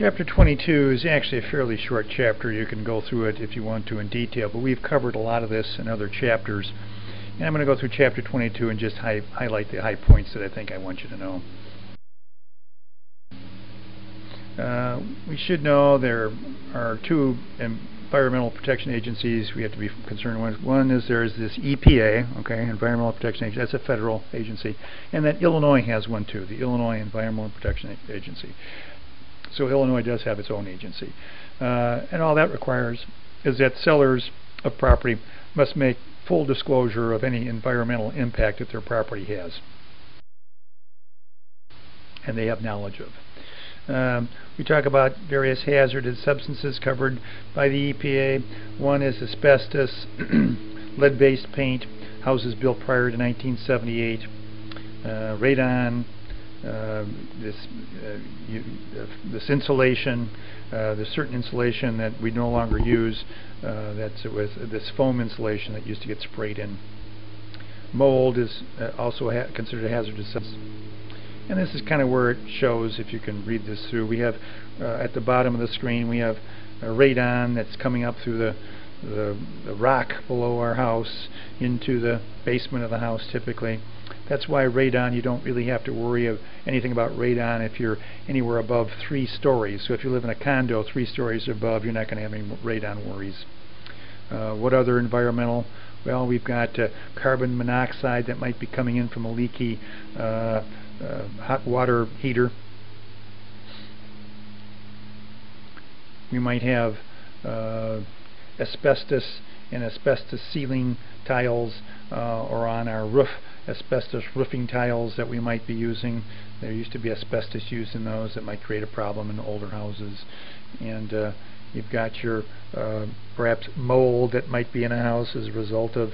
Chapter 22 is actually a fairly short chapter. You can go through it if you want to in detail, but we've covered a lot of this in other chapters. And I'm going to go through chapter 22 and just hi highlight the high points that I think I want you to know. Uh, we should know there are two environmental protection agencies we have to be concerned with. One is there's this EPA, okay, Environmental Protection Agency. That's a federal agency, and that Illinois has one too, the Illinois Environmental Protection Agency. So Illinois does have its own agency. Uh, and all that requires is that sellers of property must make full disclosure of any environmental impact that their property has. And they have knowledge of. Um, we talk about various hazardous substances covered by the EPA. One is asbestos, lead-based paint, houses built prior to 1978, uh, radon, Um, this uh, you, uh, this insulation, uh, there's certain insulation that we no longer use. Uh, that's with this foam insulation that used to get sprayed in. Mold is uh, also considered a hazardous substance. And this is kind of where it shows, if you can read this through. We have at the bottom of the screen, we have a radon that's coming up through the the, the rock below our house into the basement of the house typically. That's why radon, you don't really have to worry of anything about radon if you're anywhere above three stories. So if you live in a condo three stories above, you're not going to have any radon worries. Uh, what other environmental? Well, we've got uh, carbon monoxide that might be coming in from a leaky uh, uh hot water heater. We might have uh, asbestos and asbestos ceiling tiles uh, or on our roof asbestos roofing tiles that we might be using. There used to be asbestos used in those that might create a problem in older houses. And uh, you've got your uh, perhaps mold that might be in a house as a result of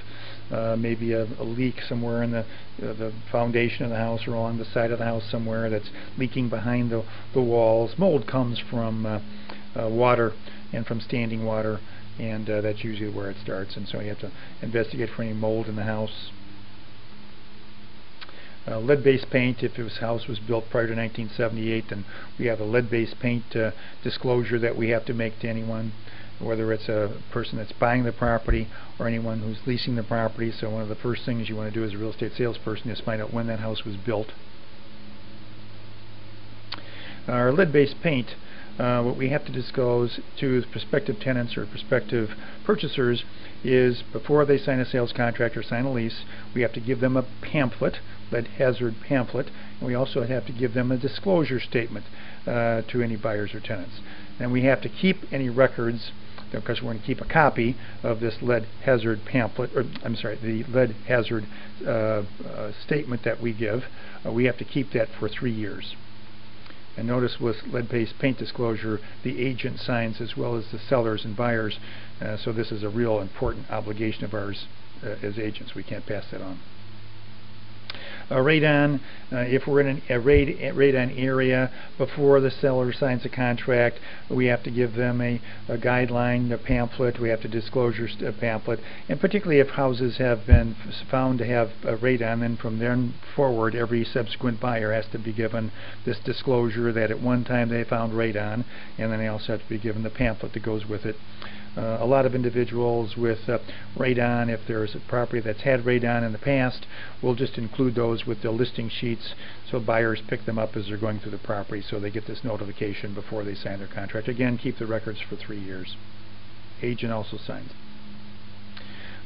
uh, maybe a, a, leak somewhere in the uh, the foundation of the house or along the side of the house somewhere that's leaking behind the, the walls. Mold comes from uh, uh, water and from standing water and uh, that's usually where it starts. And so you have to investigate for any mold in the house. Uh, lead-based paint if this house was built prior to 1978 then we have a lead-based paint uh, disclosure that we have to make to anyone whether it's a person that's buying the property or anyone who's leasing the property. So one of the first things you want to do as a real estate salesperson is find out when that house was built. Our lead-based paint uh, what we have to disclose to prospective tenants or prospective purchasers is before they sign a sales contract or sign a lease, we have to give them a pamphlet, lead hazard pamphlet, and we also have to give them a disclosure statement uh, to any buyers or tenants. And we have to keep any records because we're going to keep a copy of this lead hazard pamphlet, or I'm sorry, the lead hazard uh, uh, statement that we give. Uh, we have to keep that for three years. And notice with lead-based paint disclosure, the agent signs as well as the sellers and buyers. Uh, so this is a real important obligation of ours uh, as agents. We can't pass that on radon, uh, if we're in an, a radon area before the seller signs a contract, we have to give them a, a guideline, a pamphlet, we have to disclosure a pamphlet, and particularly if houses have been found to have a radon, then from then forward every subsequent buyer has to be given this disclosure that at one time they found radon, and then they also have to be given the pamphlet that goes with it. Uh, a lot of individuals with uh, radon, if there's a property that's had radon in the past, we'll just include those with the listing sheets so buyers pick them up as they're going through the property so they get this notification before they sign their contract. Again, keep the records for three years. Agent also signs.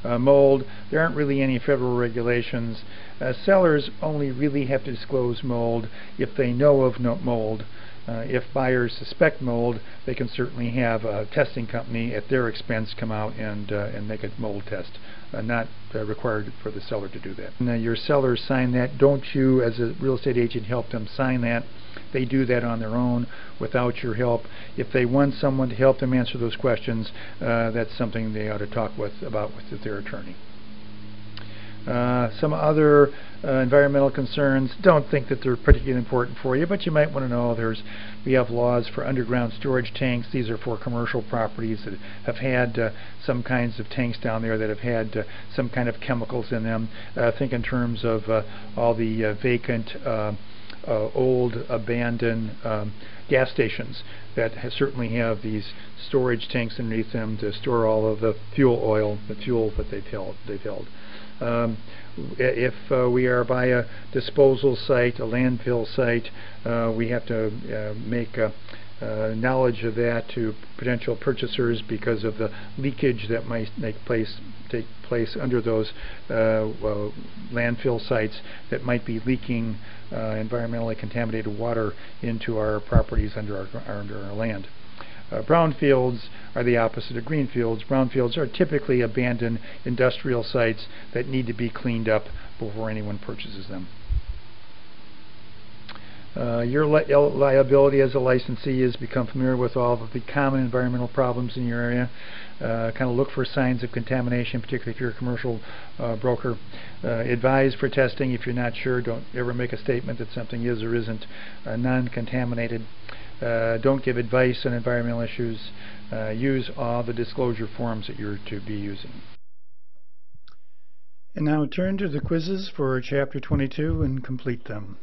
Uh, mold, there aren't really any federal regulations. Uh, sellers only really have to disclose mold if they know of no mold. Uh, if buyers suspect mold, they can certainly have a testing company at their expense come out and uh, and make a mold test. Uh, not uh, required for the seller to do that. Uh, your sellers sign that. Don't you, as a real estate agent, help them sign that. They do that on their own without your help. If they want someone to help them answer those questions, uh, that's something they ought to talk with about with their attorney. Uh, some other uh, environmental concerns, don't think that they're particularly important for you, but you might want to know there's we have laws for underground storage tanks. These are for commercial properties that have had uh, some kinds of tanks down there that have had uh, some kind of chemicals in them. Uh, think in terms of uh, all the vacant uh, old abandoned um, gas stations that ha certainly have these storage tanks underneath them to store all of the fuel oil, the fuel that they've held. They've held. Um, if uh, we are by a disposal site, a landfill site, uh, we have to uh, make uh, knowledge of that to potential purchasers because of the leakage that might take place take place under those uh, uh, landfill sites that might be leaking uh, environmentally contaminated water into our properties under our under our land. Uh, brownfields are the opposite of greenfields. Brownfields are typically abandoned industrial sites that need to be cleaned up before anyone purchases them. Uh, your li liability as a licensee is become familiar with all of the common environmental problems in your area. Uh, kind of look for signs of contamination, particularly if you're a commercial uh, broker. Uh, advise for testing if you're not sure. Don't ever make a statement that something is or isn't uh, non-contaminated. Uh, don't give advice on environmental issues. use all the disclosure forms that you're to be using. And now turn to the quizzes for Chapter 22 and complete them.